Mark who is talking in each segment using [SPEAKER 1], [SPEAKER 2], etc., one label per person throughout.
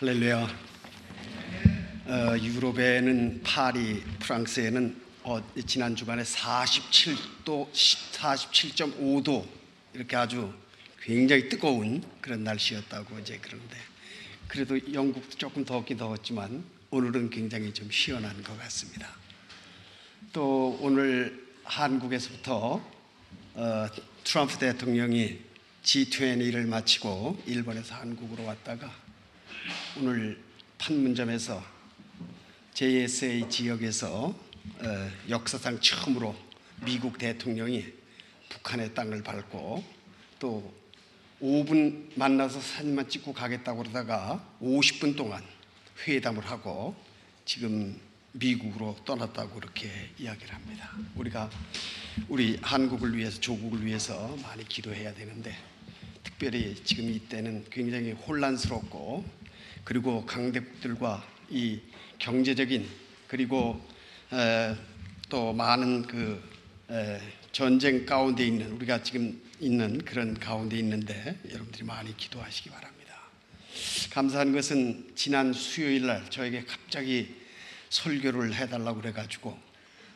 [SPEAKER 1] 할렐루야. 어, 유럽에는 파리, 프랑스에는 어, 지난 주간에 47도, 47.5도 이렇게 아주 굉장히 뜨거운 그런 날씨였다고 이제 그런데 그래도 영국도 조금 덥긴 더웠지만 오늘은 굉장히 좀 시원한 것 같습니다. 또 오늘 한국에서부터 어, 트럼프 대통령이 G20를 마치고 일본에서 한국으로 왔다가 오늘 판문점에서 JSA 지역에서 어, 역사상 처음으로 미국 대통령이 북한의 땅을 밟고 또 5분 만나서 사진만 찍고 가겠다고 그러다가 50분 동안 회담을 하고 지금 미국으로 떠났다고 그렇게 이야기를 합니다. 우리가 우리 한국을 위해서 조국을 위해서 많이 기도해야 되는데 특별히 지금 이때는 굉장히 혼란스럽고 그리고 강대국들과 이 경제적인 그리고 에, 또 많은 그 에, 전쟁 가운데 있는 우리가 지금 있는 그런 가운데 있는데 여러분들이 많이 기도하시기 바랍니다. 감사한 것은 지난 수요일 날 저에게 갑자기 설교를 해달라고 그래가지고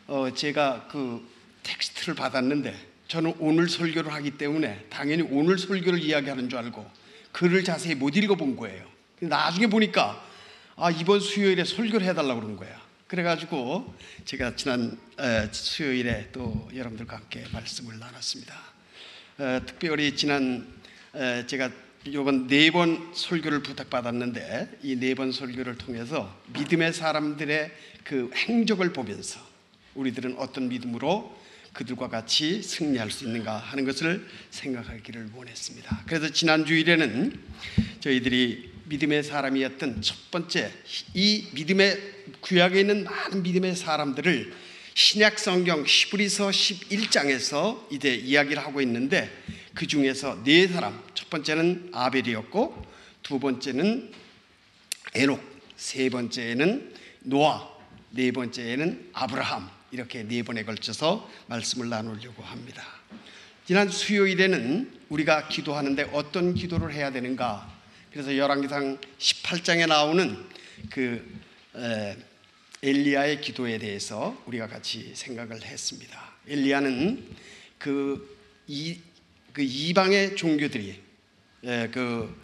[SPEAKER 1] 어, 제가 그 텍스트를 받았는데 저는 오늘 설교를 하기 때문에 당연히 오늘 설교를 이야기하는 줄 알고 글을 자세히 못 읽어본 거예요. 나중에 보니까 아 이번 수요일에 설교를 해달라고 그런 거야. 그래가지고 제가 지난 수요일에 또 여러분들과 함께 말씀을 나눴습니다. 특별히 지난 제가 이번 네 번 설교를 부탁받았는데 이 네 번 설교를 통해서 믿음의 사람들의 그 행적을 보면서 우리들은 어떤 믿음으로 그들과 같이 승리할 수 있는가 하는 것을 생각하기를 원했습니다. 그래서 지난 주일에는 저희들이 믿음의 사람이었던 첫 번째 이 믿음의 구약에 있는 많은 믿음의 사람들을 신약 성경 히브리서 11장에서 이제 이야기를 하고 있는데 그 중에서 네 사람 첫 번째는 아벨이었고 두 번째는 에녹 세 번째는 노아 네 번째는 아브라함 이렇게 네 번에 걸쳐서 말씀을 나누려고 합니다. 지난 수요일에는 우리가 기도하는데 어떤 기도를 해야 되는가? 그래서 열왕기상 18장에 나오는 그 엘리야의 기도에 대해서 우리가 같이 생각을 했습니다. 엘리야는 그, 이, 그 이방의 종교들이 그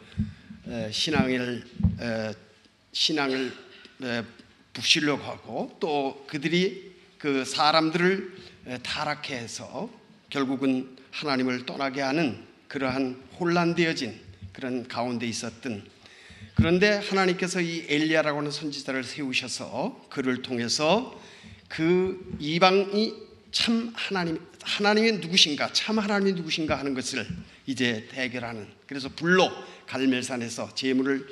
[SPEAKER 1] 신앙을 신앙을 부시려고 하고 또 그들이 그 사람들을 타락해 해서 결국은 하나님을 떠나게 하는 그러한 혼란되어진 그런 가운데 있었던 그런데 하나님께서 이 엘리야라고 하는 선지자를 세우셔서 그를 통해서 그 이방이 참 하나님 하나님이 누구신가 참 하나님이 누구신가 하는 것을 이제 대결하는 그래서 불로 갈멜산에서 제물을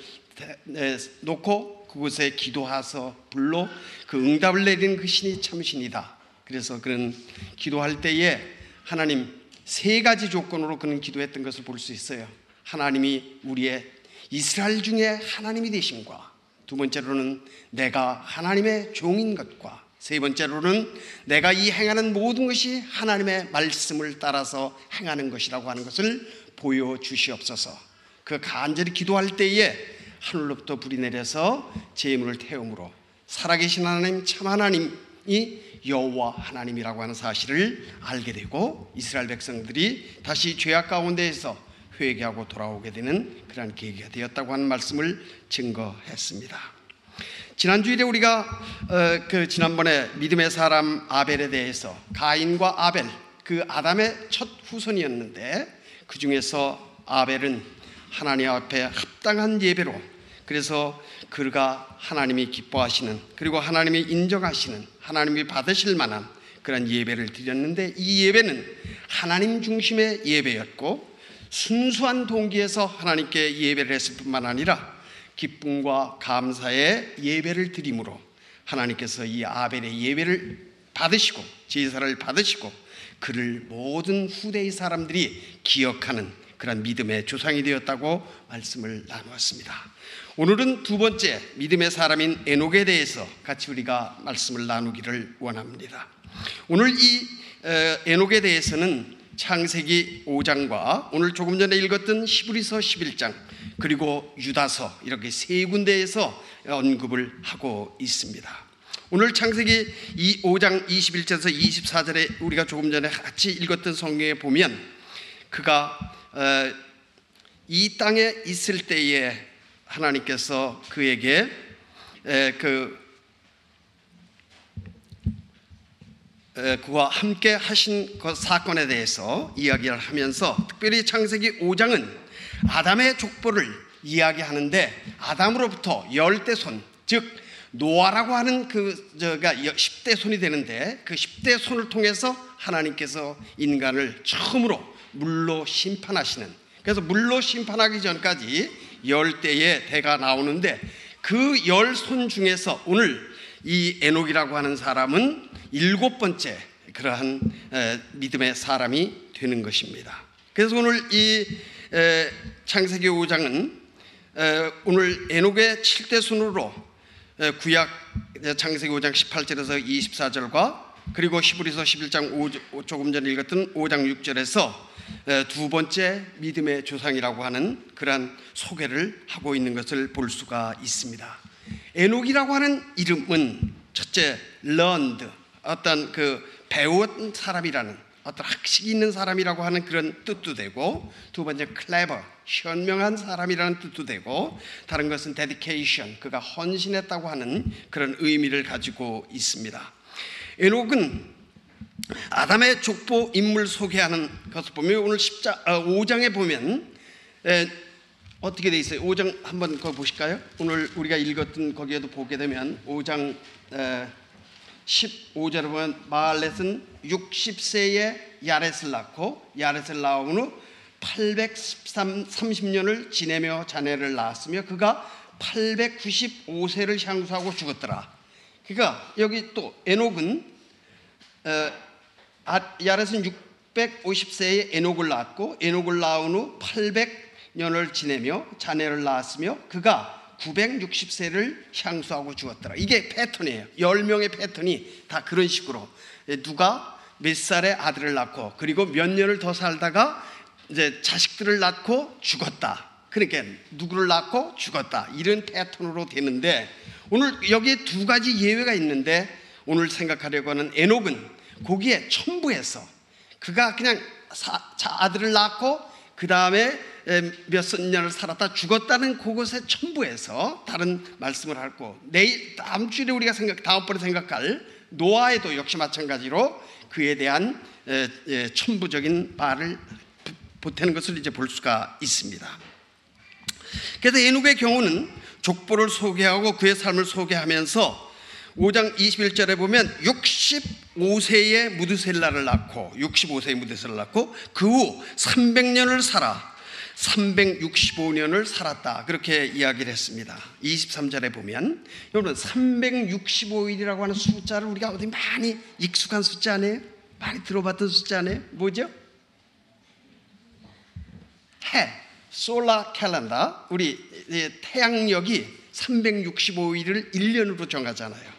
[SPEAKER 1] 놓고 그곳에 기도하서 불로 그 응답을 내리는 그 신이 참 신이다. 그래서 그런 기도할 때에 하나님 세 가지 조건으로 그는 기도했던 것을 볼 수 있어요. 하나님이 우리의 이스라엘 중에 하나님이 되심과 두 번째로는 내가 하나님의 종인 것과 세 번째로는 내가 이 행하는 모든 것이 하나님의 말씀을 따라서 행하는 것이라고 하는 것을 보여주시옵소서. 그 간절히 기도할 때에 하늘로부터 불이 내려서 제물을 태움으로 살아계신 하나님 참 하나님이 여호와 하나님이라고 하는 사실을 알게 되고 이스라엘 백성들이 다시 죄악 가운데에서 회개하고 돌아오게 되는 그러한 계기가 되었다고 하는 말씀을 증거했습니다. 지난 주일에 우리가 어, 그 지난번에 믿음의 사람 아벨에 대해서 가인과 아벨 그 아담의 첫 후손이었는데 그 중에서 아벨은 하나님 앞에 합당한 예배로 그래서 그가 하나님이 기뻐하시는 그리고 하나님이 인정하시는 하나님이 받으실 만한 그런 예배를 드렸는데 이 예배는 하나님 중심의 예배였고 순수한 동기에서 하나님께 예배를 했을 뿐만 아니라 기쁨과 감사의 예배를 드림으로 하나님께서 이 아벨의 예배를 받으시고 제사를 받으시고 그를 모든 후대의 사람들이 기억하는 그런 믿음의 조상이 되었다고 말씀을 나누었습니다. 오늘은 두 번째 믿음의 사람인 에녹에 대해서 같이 우리가 말씀을 나누기를 원합니다. 오늘 이 에녹에 대해서는 창세기 5장과 오늘 조금 전에 읽었던 히브리서 11장 그리고 유다서 이렇게 세 군데에서 언급을 하고 있습니다. 오늘 창세기 5장 21절에서 24절에 우리가 조금 전에 같이 읽었던 성경에 보면 그가 어, 이 땅에 있을 때에 하나님께서 그에게 그 그와 함께 하신 그 사건에 대해서 이야기를 하면서 특별히 창세기 5장은 아담의 족보를 이야기하는데 아담으로부터 열대 손 즉 노아라고 하는 그 저가 10대 손이 되는데 그 10대 손을 통해서 하나님께서 인간을 처음으로 물로 심판하시는 그래서 물로 심판하기 전까지 열대의 대가 나오는데 그 열 손 중에서 오늘 이 에녹이라고 하는 사람은 일곱 번째 그러한 믿음의 사람이 되는 것입니다. 그래서 오늘 이 창세기 5장은 오늘 에녹의 7대 순으로 구약 창세기 5장 18절에서 24절과 그리고 히브리서 11장 5, 조금 전에 읽었던 5장 6절에서 두 번째 믿음의 조상이라고 하는 그러한 소개를 하고 있는 것을 볼 수가 있습니다. 에녹이라고 하는 이름은 첫째 learned 어떤 그 배운 사람이라는 어떤 학식이 있는 사람이라고 하는 그런 뜻도 되고 두 번째 clever 현명한 사람이라는 뜻도 되고 다른 것은 dedication 그가 헌신했다고 하는 그런 의미를 가지고 있습니다. 에녹은 아담의 족보 인물 소개하는 것을 보면 오늘 10자, 5장에 어, 보면 에, 어떻게 돼 있어요? 5장 한번 거 보실까요? 오늘 우리가 읽었던 거기에도 보게 되면 5장 에, 15절에 보면 마알렛은 60세에 야렛을 낳고 야렛을 낳은 후 830년을 지내며 자녀를 낳았으며 그가 895세를 향수하고 죽었더라. 그러니까 여기 또 에녹은 어, 아, 야렛은 650세에 에녹을 낳았고 에녹을 낳은 후 800년을 지내며 자녀를 낳았으며 그가 960세를 향수하고 죽었더라. 이게 패턴이에요. 10명의 패턴이 다 그런 식으로 누가 몇 살에 아들을 낳고 그리고 몇 년을 더 살다가 이제 자식들을 낳고 죽었다. 그러니까 누구를 낳고 죽었다. 이런 패턴으로 되는데 오늘 여기에 두 가지 예외가 있는데 오늘 생각하려고 하는 에녹은 거기에 첨부해서 그가 그냥 사, 아들을 낳고 그 다음에 몇십 년을 살았다 죽었다는 그것에 첨부해서 다른 말씀을 하고 내일 다음 주에 우리가 생각 다음 번에 생각할 노아에도 역시 마찬가지로 그에 대한 첨부적인 말을 보태는 것을 이제 볼 수가 있습니다. 그래서 에녹의 경우는 족보를 소개하고 그의 삶을 소개하면서 5장 21절에 보면 65세에 무드셀라를 낳고 65세에 무드셀라를 낳고 그 후 300년을 살아 365년을 살았다. 그렇게 이야기를 했습니다. 23절에 보면 여러분 365일이라고 하는 숫자를 우리가 어디 많이 익숙한 숫자 아니에요? 많이 들어봤던 숫자 아니에요? 뭐죠? 해, 솔라 캘린더. 우리 태양력이 365일을 1년으로 정하잖아요.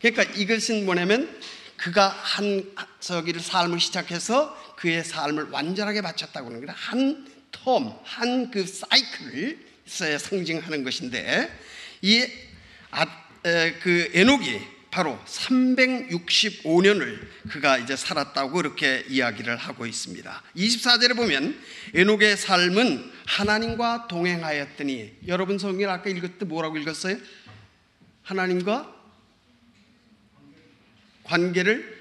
[SPEAKER 1] 그러니까 이것은 뭐냐면 그가 한 저기를 삶을 시작해서 그의 삶을 완전하게 바쳤다고 하는 거예요. 한 텀, 한 그 사이클을 상징하는 것인데 이 아, 에, 그 에녹이 바로 365년을 그가 이제 살았다고 이렇게 이야기를 하고 있습니다. 24절에 보면 에녹의 삶은 하나님과 동행하였더니 여러분 성경 아까 읽을 때 뭐라고 읽었어요? 하나님과 관계를 예,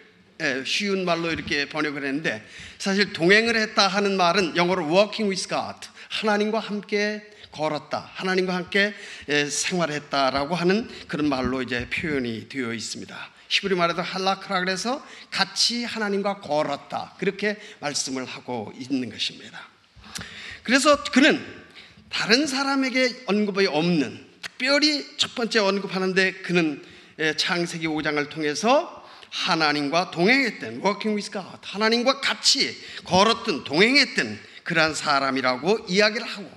[SPEAKER 1] 쉬운 말로 이렇게 번역을 했는데 사실 동행을 했다 하는 말은 영어로 walking with God 하나님과 함께 걸었다 하나님과 함께 예, 생활했다라고 하는 그런 말로 이제 표현이 되어 있습니다. 히브리 말에도 할라크라 그래서 같이 하나님과 걸었다 그렇게 말씀을 하고 있는 것입니다. 그래서 그는 다른 사람에게 언급이 없는 특별히 첫 번째 언급하는데 그는 예, 창세기 5장을 통해서 하나님과 동행했던 working with God 하나님과 같이 걸었던 동행했던 그러한 사람이라고 이야기를 하고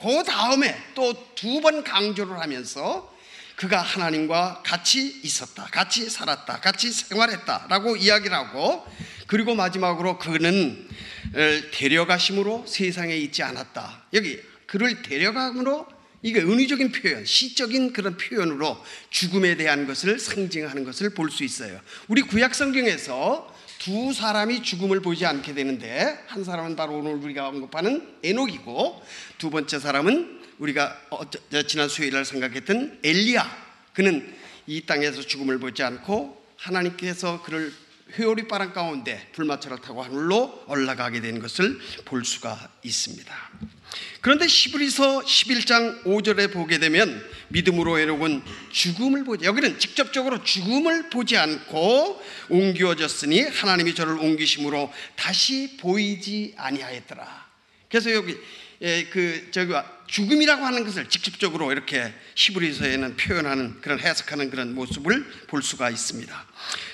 [SPEAKER 1] 그 다음에 또 두 번 강조를 하면서 그가 하나님과 같이 있었다 같이 살았다 같이 생활했다라고 이야기를 하고 그리고 마지막으로 그는 데려가심으로 세상에 있지 않았다. 여기 그를 데려감으로 이게 은유적인 표현, 시적인 그런 표현으로 죽음에 대한 것을 상징하는 것을 볼 수 있어요. 우리 구약 성경에서 두 사람이 죽음을 보지 않게 되는데 한 사람은 바로 오늘 우리가 언급하는 에녹이고 두 번째 사람은 우리가 지난 수요일 날 생각했던 엘리야. 그는 이 땅에서 죽음을 보지 않고 하나님께서 그를 회오리 바람 가운데 불마차를 타고 하늘로 올라가게 된 것을 볼 수가 있습니다. 그런데 시브리서 11장 5절에 보게 되면 믿음으로 에녹은 죽음을 보지 여기는 직접적으로 죽음을 보지 않고 옮겨졌으니 하나님이 저를 옮기심으로 다시 보이지 아니하였더라. 그래서 여기 예, 그 저기 죽음이라고 하는 것을 직접적으로 이렇게 히브리서에는 표현하는 그런 해석하는 그런 모습을 볼 수가 있습니다.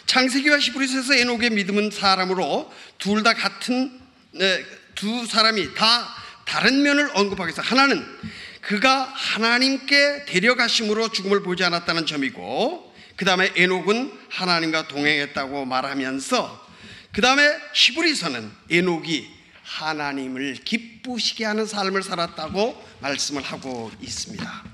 [SPEAKER 1] 창세기와 히브리서에서 에녹의 믿음은 사람으로 둘 다 같은 네, 두 사람이 다 다른 면을 언급하겠어. 하나는 그가 하나님께 데려가심으로 죽음을 보지 않았다는 점이고, 그 다음에 에녹은 하나님과 동행했다고 말하면서, 그 다음에 히브리서는 에녹이 하나님을 기쁘시게 하는 삶을 살았다고 말씀을 하고 있습니다.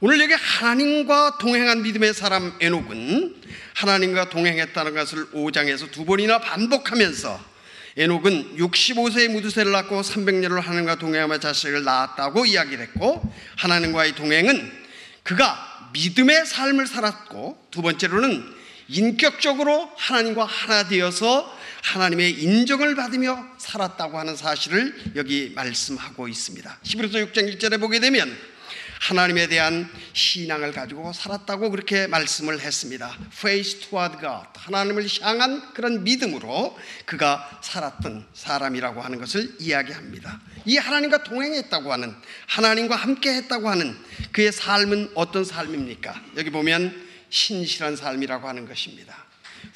[SPEAKER 1] 오늘 여기 하나님과 동행한 믿음의 사람 에녹은 하나님과 동행했다는 것을 5장에서 두 번이나 반복하면서 에녹은 65세에 무드세를 낳고 300년을 하나님과 동행하며 자식을 낳았다고 이야기를 했고 하나님과의 동행은 그가 믿음의 삶을 살았고 두 번째로는 인격적으로 하나님과 하나 되어서 하나님의 인정을 받으며 살았다고 하는 사실을 여기 말씀하고 있습니다. 11서 6장 1절에 보게 되면 하나님에 대한 신앙을 가지고 살았다고 그렇게 말씀을 했습니다. Face toward God. 하나님을 향한 그런 믿음으로 그가 살았던 사람이라고 하는 것을 이야기합니다. 이 하나님과 동행했다고 하는 하나님과 함께 했다고 하는 그의 삶은 어떤 삶입니까? 여기 보면 신실한 삶이라고 하는 것입니다.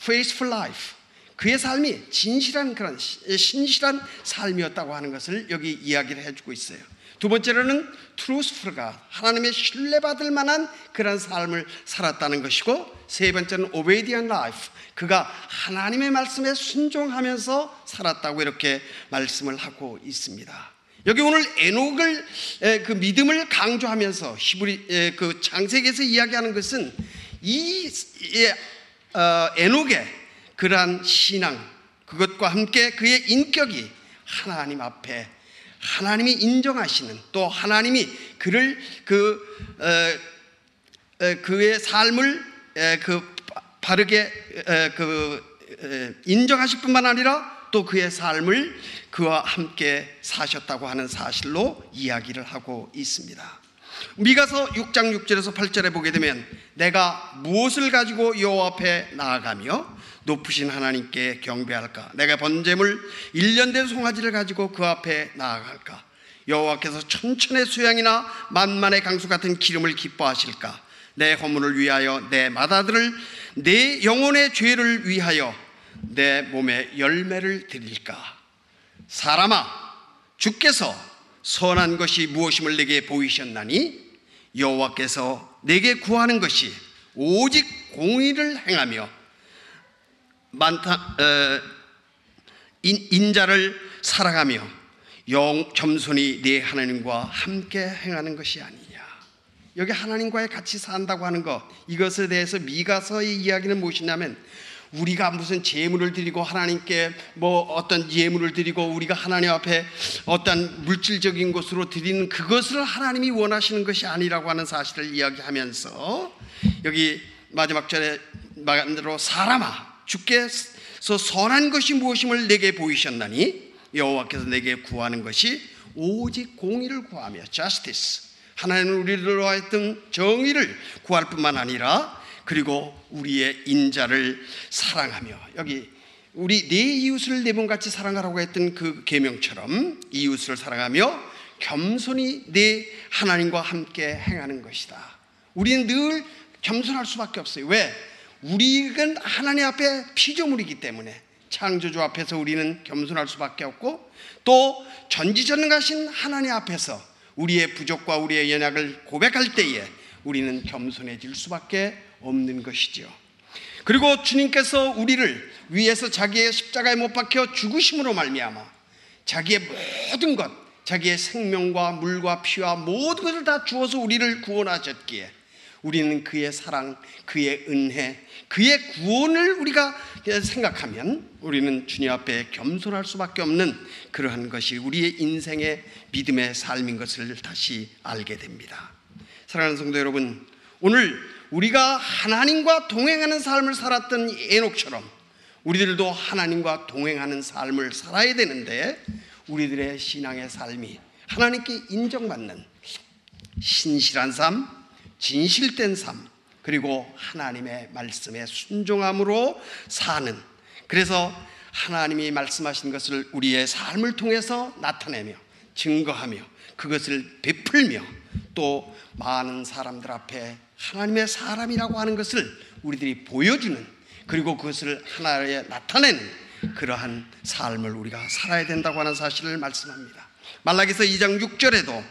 [SPEAKER 1] Faithful life. 그의 삶이 진실한 그런 신실한 삶이었다고 하는 것을 여기 이야기를 해주고 있어요. 두 번째로는 Truthful가 하나님의 신뢰받을 만한 그런 삶을 살았다는 것이고 세 번째는 Obedient life 그가 하나님의 말씀에 순종하면서 살았다고 이렇게 말씀을 하고 있습니다. 여기 오늘 에녹을 그 믿음을 강조하면서 히브리 그 창세기에서 이야기하는 것은 이 어, 에녹의 그러한 신앙 그것과 함께 그의 인격이 하나님 앞에 하나님이 인정하시는 또 하나님이 그를 그 어, 어, 그의 삶을 에, 그 바르게 에, 그 에, 인정하실 뿐만 아니라 또 그의 삶을 그와 함께 사셨다고 하는 사실로 이야기를 하고 있습니다. 미가서 6장 6절에서 8절에 보게 되면 내가 무엇을 가지고 여호와 앞에 나아가며 높으신 하나님께 경배할까? 내가 번제물 1년 된 송아지를 가지고 그 앞에 나아갈까? 여호와께서 천천의 수양이나 만만의 강수 같은 기름을 기뻐하실까? 내 허물을 위하여 내 마다들을 내 영혼의 죄를 위하여 내 몸에 열매를 드릴까? 사람아, 주께서 선한 것이 무엇임을 내게 보이셨나니 여호와께서 내게 구하는 것이 오직 공의를 행하며 많다 어, 인, 자를 사랑하며 영 겸손히 네 하나님과 함께 행하는 것이 아니냐. 여기 하나님과의 같이 산다고 하는 것 이것에 대해서 미가서의 이야기는 무엇이냐면 우리가 무슨 제물을 드리고 하나님께 뭐 어떤 예물을 드리고 우리가 하나님 앞에 어떤 물질적인 것으로 드리는 그것을 하나님이 원하시는 것이 아니라고 하는 사실을 이야기하면서 여기 마지막 절에 말대로 사람아 주께서 선한 것이 무엇임을 내게 보이셨나니? 여호와께서 내게 구하는 것이 오직 공의를 구하며 justice 하나님은 우리를 위하였던 정의를 구할 뿐만 아니라 그리고 우리의 인자를 사랑하며 여기 우리 내 이웃을 내 몸같이 사랑하라고 했던 그 계명처럼 이웃을 사랑하며 겸손히 내 하나님과 함께 행하는 것이다. 우리는 늘 겸손할 수밖에 없어요. 왜? 우리는 하나님 앞에 피조물이기 때문에 창조주 앞에서 우리는 겸손할 수밖에 없고 또 전지전능하신 하나님 앞에서 우리의 부족과 우리의 연약을 고백할 때에 우리는 겸손해질 수밖에 없는 것이죠. 그리고 주님께서 우리를 위해서 자기의 십자가에 못 박혀 죽으심으로 말미암아 자기의 모든 것, 자기의 생명과 물과 피와 모든 것을 다 주어서 우리를 구원하셨기에 우리는 그의 사랑, 그의 은혜, 그의 구원을 우리가 생각하면 우리는 주님 앞에 겸손할 수밖에 없는 그러한 것이 우리의 인생의 믿음의 삶인 것을 다시 알게 됩니다. 사랑하는 성도 여러분, 오늘 우리가 하나님과 동행하는 삶을 살았던 에녹처럼 우리들도 하나님과 동행하는 삶을 살아야 되는데 우리들의 신앙의 삶이 하나님께 인정받는 신실한 삶, 진실된 삶, 그리고 하나님의 말씀에 순종함으로 사는 그래서 하나님이 말씀하신 것을 우리의 삶을 통해서 나타내며 증거하며 그것을 베풀며 또 많은 사람들 앞에 하나님의 사람이라고 하는 것을 우리들이 보여주는 그리고 그것을 하나에 나타내는 그러한 삶을 우리가 살아야 된다고 하는 사실을 말씀합니다. 말라기서 2장 6절에도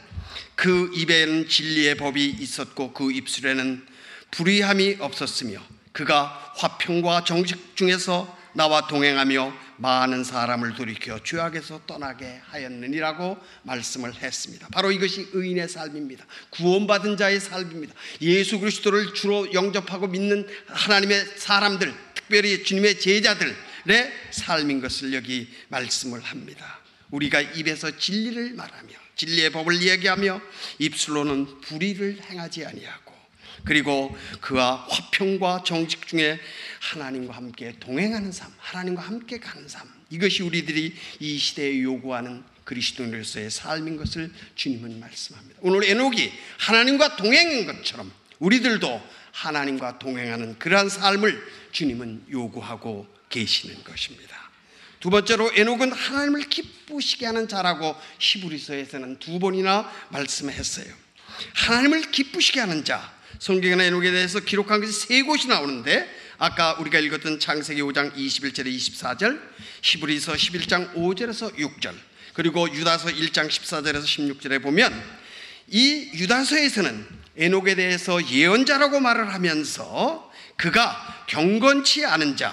[SPEAKER 1] 그 입에는 진리의 법이 있었고 그 입술에는 불의함이 없었으며 그가 화평과 정식 중에서 나와 동행하며 많은 사람을 돌이켜 죄악에서 떠나게 하였느니라고 말씀을 했습니다. 바로 이것이 의인의 삶입니다. 구원받은 자의 삶입니다. 예수 그리스도를 주로 영접하고 믿는 하나님의 사람들, 특별히 주님의 제자들의 삶인 것을 여기 말씀을 합니다. 우리가 입에서 진리를 말하며 진리의 법을 이야기하며 입술로는 불의를 행하지 아니하고 그리고 그와 화평과 정직 중에 하나님과 함께 동행하는 삶, 하나님과 함께 가는 삶. 이것이 우리들이 이 시대에 요구하는 그리스도인으로서의 삶인 것을 주님은 말씀합니다. 오늘 에녹이 하나님과 동행한 것처럼 우리들도 하나님과 동행하는 그러한 삶을 주님은 요구하고 계시는 것입니다. 두 번째로 에녹은 하나님을 기쁘시게 하는 자라고 히브리서에서는 두 번이나 말씀했어요. 하나님을 기쁘시게 하는 자. 성경이나 에녹에 대해서 기록한 것이 세 곳이 나오는데 아까 우리가 읽었던 창세기 5장 21절에 24절, 히브리서 11장 5절에서 6절, 그리고 유다서 1장 14절에서 16절에 보면 이 유다서에서는 에녹에 대해서 예언자라고 말을 하면서 그가 경건치 않은 자,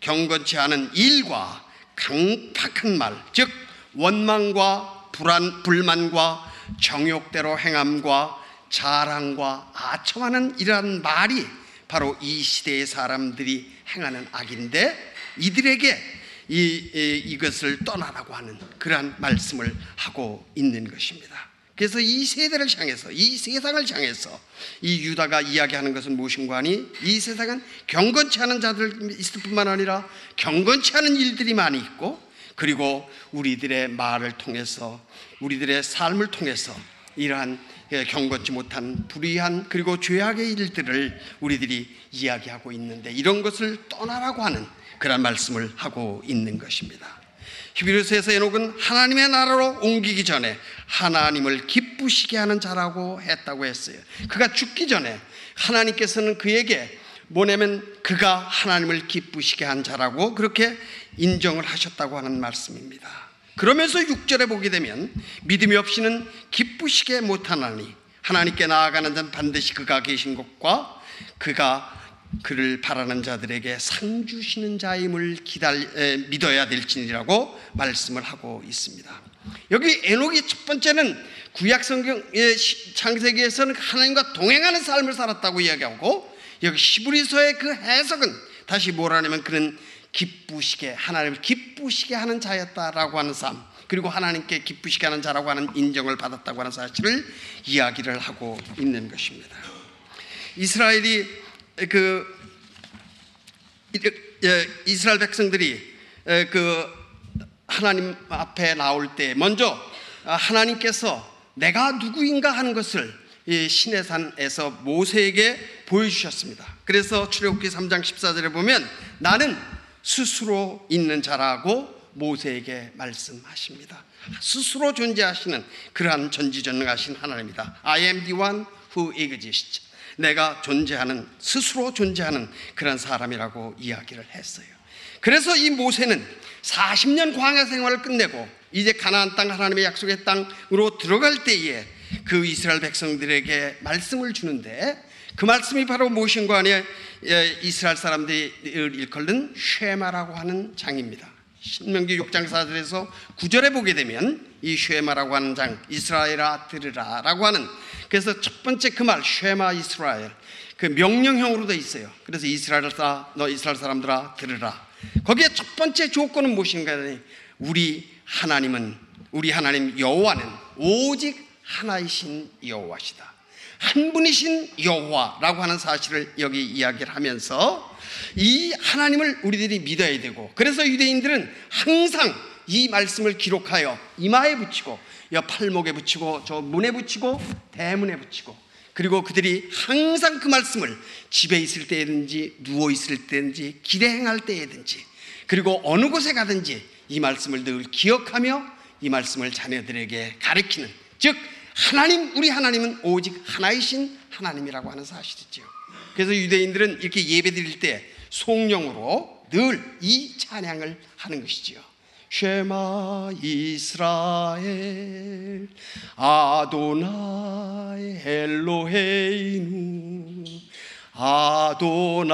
[SPEAKER 1] 경건치 않은 일과 강팍한 말, 즉 원망과 불안, 불만과 정욕대로 행함과 자랑과 아첨하는 이러한 말이 바로 이 시대의 사람들이 행하는 악인데 이들에게 이, 이, 이것을 떠나라고 하는 그러한 말씀을 하고 있는 것입니다. 그래서 이 세대를 향해서 이 세상을 향해서 이 유다가 이야기하는 것은 무엇인가 하니 이 세상은 경건치 않은 자들 있을 뿐만 아니라 경건치 않은 일들이 많이 있고 그리고 우리들의 말을 통해서 우리들의 삶을 통해서 이러한 예, 경건치 못한 불의한 그리고 죄악의 일들을 우리들이 이야기하고 있는데 이런 것을 떠나라고 하는 그런 말씀을 하고 있는 것입니다. 히브리서에서 에녹은 하나님의 나라로 옮기기 전에 하나님을 기쁘시게 하는 자라고 했다고 했어요. 그가 죽기 전에 하나님께서는 그에게 뭐냐면 그가 하나님을 기쁘시게 한 자라고 그렇게 인정을 하셨다고 하는 말씀입니다. 그러면서 6절에 보게 되면 믿음이 없이는 기쁘시게 못하나니 하나님께 나아가는 자는 반드시 그가 계신 것과 그가 그를 바라는 자들에게 상 주시는 자임을 기다리, 에, 믿어야 될지니라고 말씀을 하고 있습니다. 여기 에녹이 첫 번째는 구약 성경의 창세기에서는 하나님과 동행하는 삶을 살았다고 이야기하고 여기 시브리서의 그 해석은 다시 뭐라냐면 그는 기쁘시게 하나님을 기쁘시게 하는 자였다라고 하는 삶 그리고 하나님께 기쁘시게 하는 자라고 하는 인정을 받았다고 하는 사실을 이야기를 하고 있는 것입니다. 이스라엘이 그 예, 이스라엘 백성들이 그 하나님 앞에 나올 때 먼저 하나님께서 내가 누구인가 하는 것을 신의 산에서 모세에게 보여주셨습니다. 그래서 출애굽기 3장 14절에 보면 나는 스스로 있는 자라고 모세에게 말씀하십니다. 스스로 존재하시는 그러한 전지전능하신 하나님이다. I am the one who exists. 내가 존재하는 스스로 존재하는 그런 사람이라고 이야기를 했어요. 그래서 이 모세는 40년 광야 생활을 끝내고 이제 가나안 땅 하나님의 약속의 땅으로 들어갈 때에 그 이스라엘 백성들에게 말씀을 주는데 그 말씀이 바로 무엇인가 하니 이스라엘 사람들이 일컬는 쉐마라고 하는 장입니다. 신명기 6장 4절에서 9절에 보게 되면 이 쉐마라고 하는 장 이스라엘아 들으라라고 하는 그래서 첫 번째 그 말 쉐마 이스라엘 그 명령형으로 돼 있어요. 그래서 이스라엘 사 너 이스라엘 사람들아 들으라. 거기에 첫 번째 조건은 무엇인가 하니 우리 하나님은 우리 하나님 여호와는 오직 하나이신 여호와시다. 한 분이신 여호와라고 하는 사실을 여기 이야기를 하면서 이 하나님을 우리들이 믿어야 되고 그래서 유대인들은 항상 이 말씀을 기록하여 이마에 붙이고 여 팔목에 붙이고 저 문에 붙이고 대문에 붙이고 그리고 그들이 항상 그 말씀을 집에 있을 때든지 누워 있을 때든지 길에 행할 때든지 그리고 어느 곳에 가든지 이 말씀을 늘 기억하며 이 말씀을 자녀들에게 가르치는 즉 하나님 우리 하나님은 오직 하나이신 하나님이라고 하는 사실이죠. 그래서 유대인들은 이렇게 예배 드릴 때 송령으로 늘 이 찬양을 하는 것이지요. 쉐마 이스라엘 아도나이 엘로헤이누 아도나이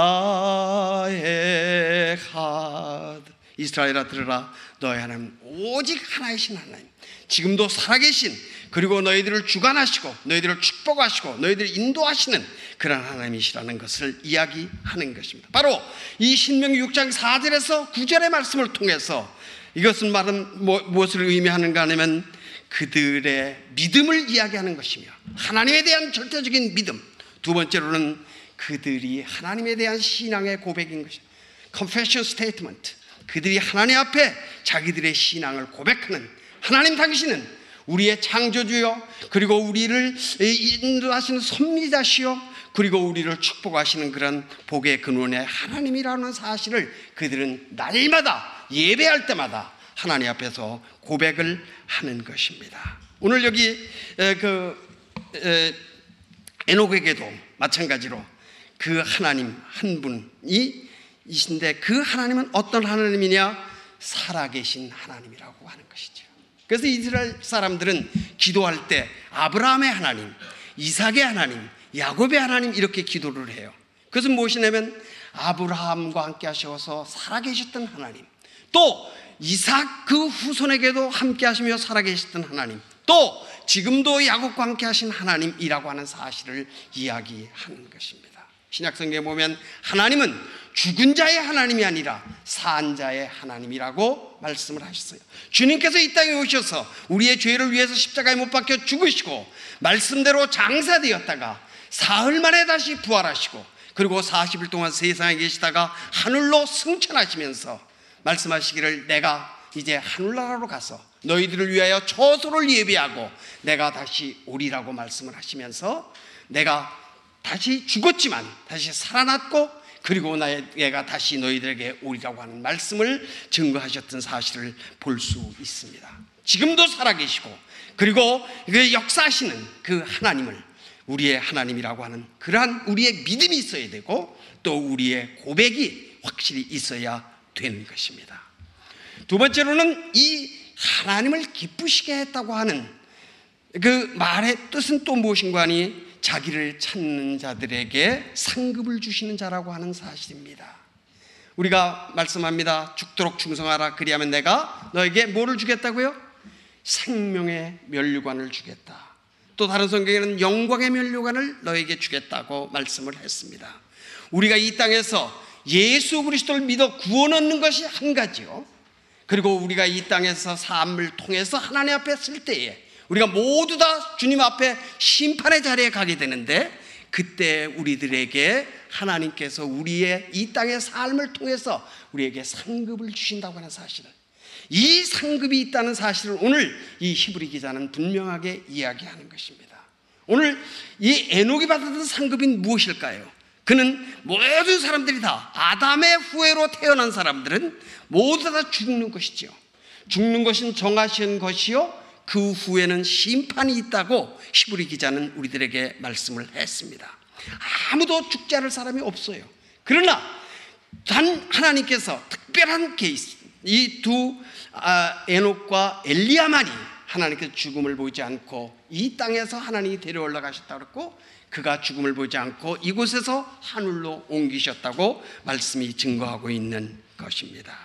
[SPEAKER 1] 하 이스라엘아 들으라 너희 하나님 오직 하나이신 하나님 지금도 살아계신 그리고 너희들을 주관하시고 너희들을 축복하시고 너희들을 인도하시는 그런 하나님이시라는 것을 이야기하는 것입니다. 바로 이 신명기 6장 4절에서 9절의 말씀을 통해서 이것은 말은 뭐, 무엇을 의미하는가 하면 그들의 믿음을 이야기하는 것이며 하나님에 대한 절대적인 믿음 두 번째로는 그들이 하나님에 대한 신앙의 고백인 것입니다. confession statement 그들이 하나님 앞에 자기들의 신앙을 고백하는 하나님 당신은 우리의 창조주요 그리고 우리를 인도하시는 섭리자시요 그리고 우리를 축복하시는 그런 복의 근원의 하나님이라는 사실을 그들은 날마다 예배할 때마다 하나님 앞에서 고백을 하는 것입니다. 오늘 여기 그 에녹에게도 마찬가지로 그 하나님 한 분이 이신데 그 하나님은 어떤 하나님이냐? 살아계신 하나님이라고 하는 것이죠. 그래서 이스라엘 사람들은 기도할 때 아브라함의 하나님, 이삭의 하나님, 야곱의 하나님 이렇게 기도를 해요. 그것은 무엇이냐면 아브라함과 함께 하셔서 살아계셨던 하나님, 또 이삭 그 후손에게도 함께 하시며 살아계셨던 하나님, 또 지금도 야곱과 함께 하신 하나님이라고 하는 사실을 이야기하는 것입니다. 신약 성경에 보면 하나님은 죽은 자의 하나님이 아니라 산 자의 하나님이라고 말씀을 하셨어요. 주님께서 이 땅에 오셔서 우리의 죄를 위해서 십자가에 못 박혀 죽으시고 말씀대로 장사되었다가 사흘 만에 다시 부활하시고 그리고 40일 동안 세상에 계시다가 하늘로 승천하시면서 말씀하시기를 내가 이제 하늘나라로 가서 너희들을 위하여 처소를 예비하고 내가 다시 오리라고 말씀을 하시면서 내가 다시 죽었지만 다시 살아났고 그리고 나에가 다시 너희들에게 오리라고 하는 말씀을 증거하셨던 사실을 볼 수 있습니다. 지금도 살아계시고 그리고 그 역사하시는 그 하나님을 우리의 하나님이라고 하는 그러한 우리의 믿음이 있어야 되고 또 우리의 고백이 확실히 있어야 되는 것입니다. 두 번째로는 이 하나님을 기쁘시게 했다고 하는 그 말의 뜻은 또 무엇인가 하니 자기를 찾는 자들에게 상급을 주시는 자라고 하는 사실입니다. 우리가 말씀합니다. 죽도록 충성하라. 그리하면 내가 너에게 뭐를 주겠다고요? 생명의 면류관을 주겠다. 또 다른 성경에는 영광의 면류관을 너에게 주겠다고 말씀을 했습니다. 우리가 이 땅에서 예수 그리스도를 믿어 구원 얻는 것이 한 가지요. 그리고 우리가 이 땅에서 삶을 통해서 하나님 앞에 쓸 때에 우리가 모두 다 주님 앞에 심판의 자리에 가게 되는데 그때 우리들에게 하나님께서 우리의 이 땅의 삶을 통해서 우리에게 상급을 주신다고 하는 사실을 이 상급이 있다는 사실을 오늘 이 히브리 기자는 분명하게 이야기하는 것입니다. 오늘 이 에녹이 받았던 상급인 무엇일까요? 그는 모든 사람들이 다 아담의 후예로 태어난 사람들은 모두 다 죽는 것이지요. 죽는 것은 정하신 것이요. 그 후에는 심판이 있다고 히브리 기자는 우리들에게 말씀을 했습니다. 아무도 죽지 않을 사람이 없어요. 그러나 단 하나님께서 특별한 케이스 이두 아, 에녹과 엘리야만이 하나님께서 죽음을 보지 않고 이 땅에서 하나님이 데려 올라 가셨다 그랬고 그가 죽음을 보지 않고 이곳에서 하늘로 옮기셨다고 말씀이 증거하고 있는 것입니다.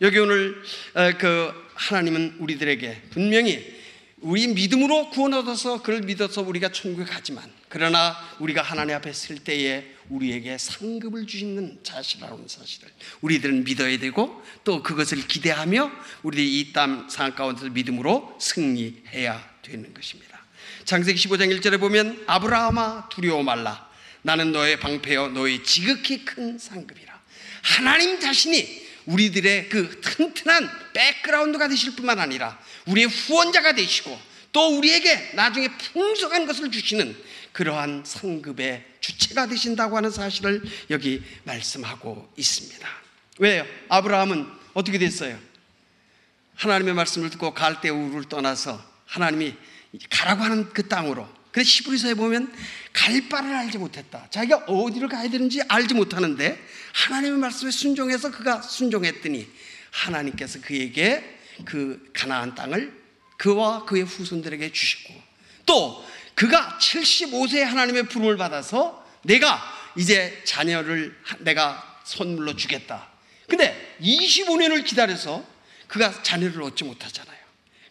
[SPEAKER 1] 여기 오늘 어, 그 하나님은 우리들에게 분명히 우리 믿음으로 구원 얻어서 그를 믿어서 우리가 천국에 가지만 그러나 우리가 하나님 앞에 설 때에 우리에게 상급을 주시는 자시라는 사실을 우리들은 믿어야 되고 또 그것을 기대하며 우리들이 이땅 상황 가운데서 믿음으로 승리해야 되는 것입니다. 창세기 15장 1절에 보면 아브라함아 두려워 말라 나는 너의 방패여 너의 지극히 큰 상급이라 하나님 자신이 우리들의 그 튼튼한 백그라운드가 되실 뿐만 아니라 우리의 후원자가 되시고 또 우리에게 나중에 풍성한 것을 주시는 그러한 상급의 주체가 되신다고 하는 사실을 여기 말씀하고 있습니다. 왜요? 아브라함은 어떻게 됐어요? 하나님의 말씀을 듣고 갈대우를 떠나서 하나님이 가라고 하는 그 땅으로. 그래서 시브리서에 보면 갈 바를 알지 못했다. 자기가 어디를 가야 되는지 알지 못하는데 하나님의 말씀에 순종해서 그가 순종했더니 하나님께서 그에게 그 가나안 땅을 그와 그의 후손들에게 주시고 또 그가 75세에 하나님의 부름을 받아서 내가 이제 자녀를 내가 선물로 주겠다. 근데 25년을 기다려서 그가 자녀를 얻지 못하잖아요.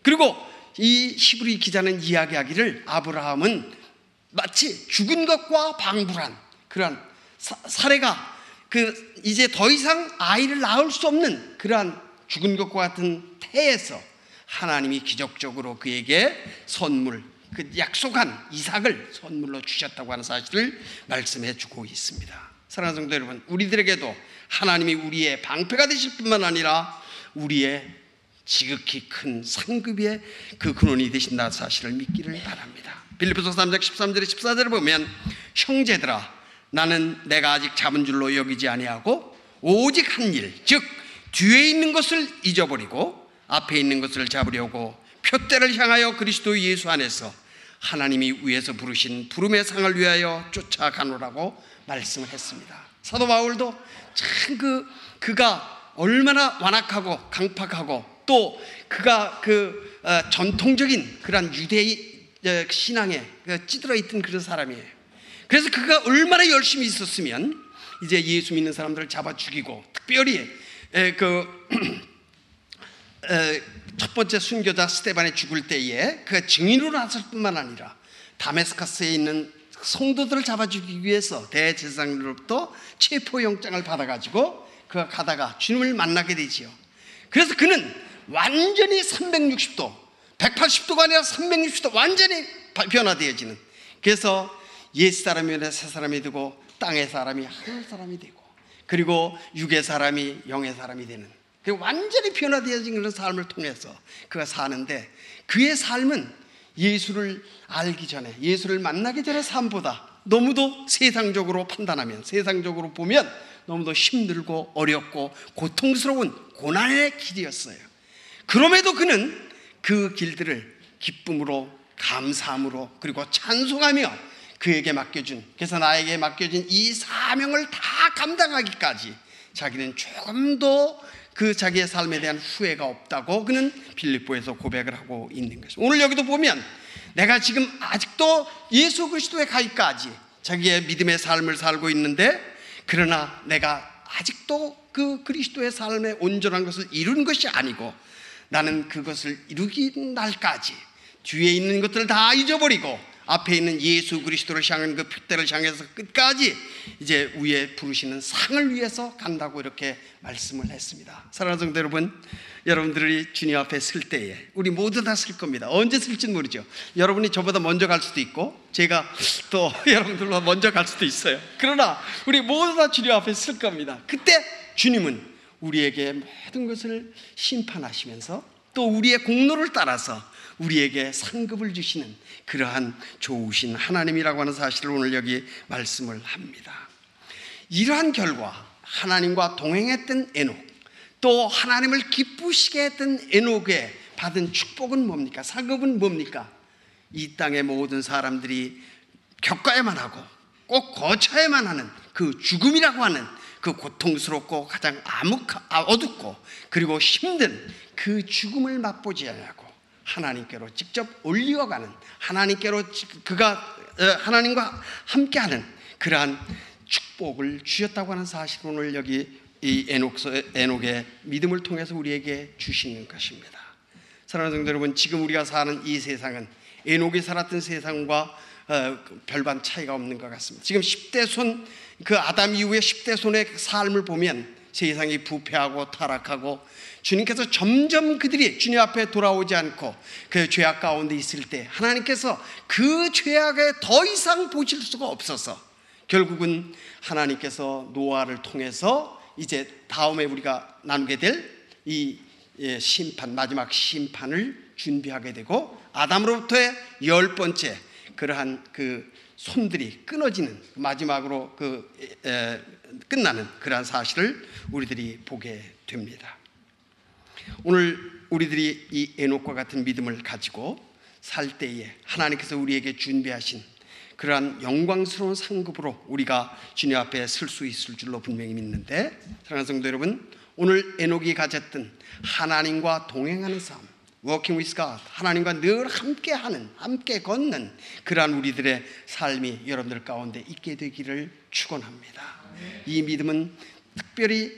[SPEAKER 1] 그리고 이 히브리 기자는 이야기하기를 아브라함은 마치 죽은 것과 방불한 그러한 사례가 그 이제 더 이상 아이를 낳을 수 없는 그러한 죽은 것과 같은 태에서 하나님이 기적적으로 그에게 선물 그 약속한 이삭을 선물로 주셨다고 하는 사실을 말씀해 주고 있습니다. 사랑하는 성도 여러분, 우리들에게도 하나님이 우리의 방패가 되실 뿐만 아니라 우리의 지극히 큰 상급의 그 근원이 되신다는 사실을 믿기를 바랍니다. 빌리포서 3장 13절에 14절을 보면 형제들아 나는 내가 아직 잡은 줄로 여기지 아니하고 오직 한 일, 즉 뒤에 있는 것을 잊어버리고 앞에 있는 것을 잡으려고 표대를 향하여 그리스도 예수 안에서 하나님이 위에서 부르신 부름의 상을 위하여 쫓아가노라고 말씀을 했습니다. 사도 바울도 참 그 그가 얼마나 완악하고 강팍하고 또 그가 그 어, 전통적인 그런 유대의 어, 신앙에 그 찌들어 있던 그런 사람이에요. 그래서 그가 얼마나 열심히 있었으면 이제 예수 믿는 사람들을 잡아 죽이고 특별히 그 첫 번째 순교자 스테반이 죽을 때에 그 증인으로 나설 뿐만 아니라 다메스카스에 있는 성도들을 잡아 죽이기 위해서 대제사장으로부터 체포영장을 받아가지고 그가 가다가 주님을 만나게 되지요. 그래서 그는 완전히 360도, 180도가 아니라 360도 완전히 변화되어지는. 그래서 옛 사람이 아니라 새 사람이 되고 땅의 사람이 하늘 사람이 되고 그리고 육의 사람이 영의 사람이 되는 그 완전히 변화되어진 그런 삶을 통해서 그가 사는데 그의 삶은 예수를 알기 전에 예수를 만나기 전에 삶보다 너무도 세상적으로 판단하면 세상적으로 보면 너무도 힘들고 어렵고 고통스러운 고난의 길이었어요. 그럼에도 그는 그 길들을 기쁨으로 감사함으로 그리고 찬송하며 그에게 맡겨준 그래서 나에게 맡겨진 이 사명을 다 감당하기까지 자기는 조금도 그 자기의 삶에 대한 후회가 없다고 그는 빌립보에서 고백을 하고 있는 것입니다. 오늘 여기도 보면 내가 지금 아직도 예수 그리스도의 가기까지 자기의 믿음의 삶을 살고 있는데 그러나 내가 아직도 그 그리스도의 삶의 온전한 것을 이룬 것이 아니고 나는 그것을 이루기 날까지 뒤에 있는 것들을 다 잊어버리고 앞에 있는 예수 그리스도를 향한 그 표대를 향해서 끝까지 이제 위에 부르시는 상을 위해서 간다고 이렇게 말씀을 했습니다. 사랑하는 성도 여러분, 여러분들이 주님 앞에 설 때에 우리 모두 다 쓸 겁니다. 언제 쓸지는 모르죠. 여러분이 저보다 먼저 갈 수도 있고 제가 또 여러분들보다 먼저 갈 수도 있어요. 그러나 우리 모두 다 주님 앞에 쓸 겁니다. 그때 주님은 우리에게 모든 것을 심판하시면서 또 우리의 공로를 따라서 우리에게 상급을 주시는 그러한 좋으신 하나님이라고 하는 사실을 오늘 여기 말씀을 합니다. 이러한 결과 하나님과 동행했던 에녹 또 하나님을 기쁘시게 했던 에녹에 받은 축복은 뭡니까? 상급은 뭡니까? 이 땅의 모든 사람들이 겪어야만 하고 꼭 거쳐야만 하는 그 죽음이라고 하는 그 고통스럽고 가장 암흑, 어둡고 그리고 힘든 그 죽음을 맛보지 않고 하나님께로 직접 올리어가는 하나님께로 그가 어, 하나님과 함께하는 그러한 축복을 주셨다고 하는 사실을 오늘 여기 이 에녹서, 에녹의 믿음을 통해서 우리에게 주시는 것입니다. 사랑하는 성도 여러분, 지금 우리가 사는 이 세상은 에녹이 살았던 세상과 어, 별반 차이가 없는 것 같습니다. 지금 10대 손, 그 아담 이후에 10대 손의 삶을 보면 세상이 부패하고 타락하고 주님께서 점점 그들이 주님 앞에 돌아오지 않고 그 죄악 가운데 있을 때 하나님께서 그 죄악에 더 이상 보실 수가 없어서 결국은 하나님께서 노아를 통해서 이제 다음에 우리가 나누게 될이 예, 심판 마지막 심판을 준비하게 되고 아담으로부터의 열 번째 그러한 그 손들이 끊어지는 마지막으로 그 에, 끝나는 그러한 사실을 우리들이 보게 됩니다. 오늘 우리들이 이 에녹과 같은 믿음을 가지고 살 때에 하나님께서 우리에게 준비하신 그러한 영광스러운 상급으로 우리가 주님 앞에 설 수 있을 줄로 분명히 믿는데 사랑하는 성도 여러분 오늘 에녹이 가졌던 하나님과 동행하는 삶 working with God 하나님과 늘 함께하는 함께 걷는 그러한 우리들의 삶이 여러분들 가운데 있게 되기를 축원합니다. 이 믿음은 특별히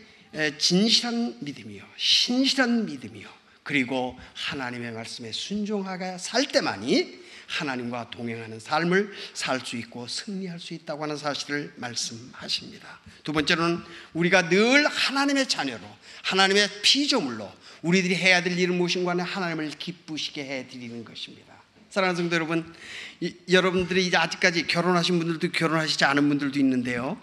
[SPEAKER 1] 진실한 믿음이요 신실한 믿음이요 그리고 하나님의 말씀에 순종하게 살 때만이 하나님과 동행하는 삶을 살 수 있고 승리할 수 있다고 하는 사실을 말씀하십니다. 두 번째로는 우리가 늘 하나님의 자녀로 하나님의 피조물로 우리들이 해야 될 일은 무엇인가 하나님을 기쁘시게 해 드리는 것입니다. 사랑하는 성도 여러분, 이, 여러분들이 이제 아직까지 결혼하신 분들도 결혼하시지 않은 분들도 있는데요.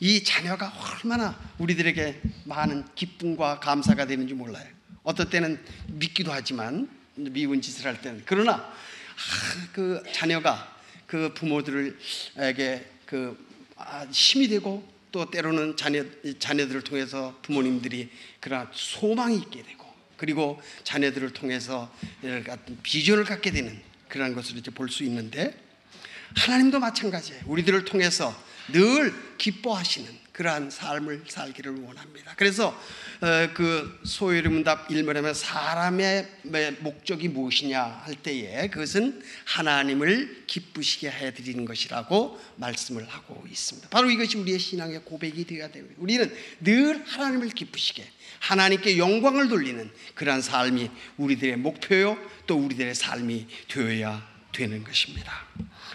[SPEAKER 1] 이 자녀가 얼마나 우리들에게 많은 기쁨과 감사가 되는지 몰라요. 어떨 때는 믿기도 하지만 미운 짓을 할 때는 그러나 그 자녀가 그 부모들에게 그 아, 힘이 되고 또 때로는 자녀 자녀들을 통해서 부모님들이 그런 소망이 있게 되고 그리고 자녀들을 통해서 비전을 갖게 되는 그런 것을 이제 볼 수 있는데 하나님도 마찬가지예요. 우리들을 통해서 늘 기뻐하시는 그러한 삶을 살기를 원합니다. 그래서 어, 그 문답 일면하면 사람의 목적이 무엇이냐 할 때에 그것은 하나님을 기쁘시게 해드리는 것이라고 말씀을 하고 있습니다. 바로 이것이 우리의 신앙의 고백이 되어야 됩니다. 우리는 늘 하나님을 기쁘시게 하나님께 영광을 돌리는 그러한 삶이 우리들의 목표요 또 우리들의 삶이 되어야 되는 것입니다.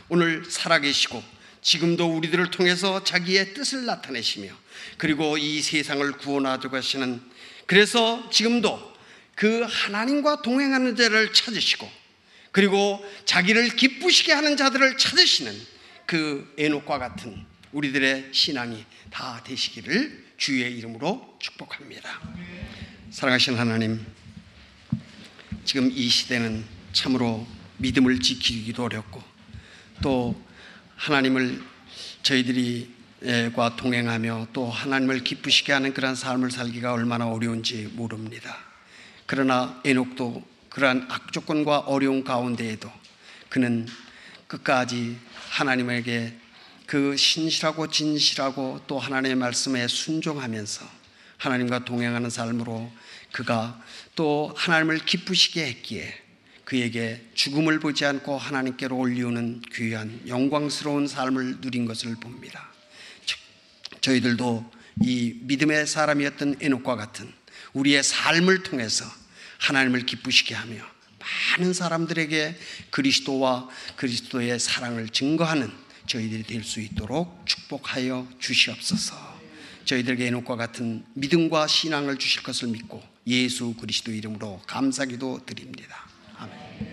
[SPEAKER 1] 오늘 살아계시고 지금도 우리들을 통해서 자기의 뜻을 나타내시며 그리고 이 세상을 구원하려고 하시는 그래서 지금도 그 하나님과 동행하는 자를 찾으시고 그리고 자기를 기쁘시게 하는 자들을 찾으시는 그 에녹과 같은 우리들의 신앙이 다 되시기를 주의 이름으로 축복합니다. 사랑하신 하나님, 지금 이 시대는 참으로 믿음을 지키기도 어렵고 또 하나님을 저희들이 과 동행하며 또 하나님을 기쁘시게 하는 그러한 삶을 살기가 얼마나 어려운지 모릅니다. 그러나 에녹도 그러한 악조건과 어려운 가운데에도 그는 끝까지 하나님에게 그 신실하고 진실하고 또 하나님의 말씀에 순종하면서 하나님과 동행하는 삶으로 그가 또 하나님을 기쁘시게 했기에 그에게 죽음을 보지 않고 하나님께로 올리우는 귀한 영광스러운 삶을 누린 것을 봅니다. 저희들도 이 믿음의 사람이었던 에녹과 같은 우리의 삶을 통해서 하나님을 기쁘시게 하며 많은 사람들에게 그리스도와 그리스도의 사랑을 증거하는 저희들이 될 수 있도록 축복하여 주시옵소서. 저희들에게 에녹과 같은 믿음과 신앙을 주실 것을 믿고 예수 그리스도 이름으로 감사기도 드립니다. Amen.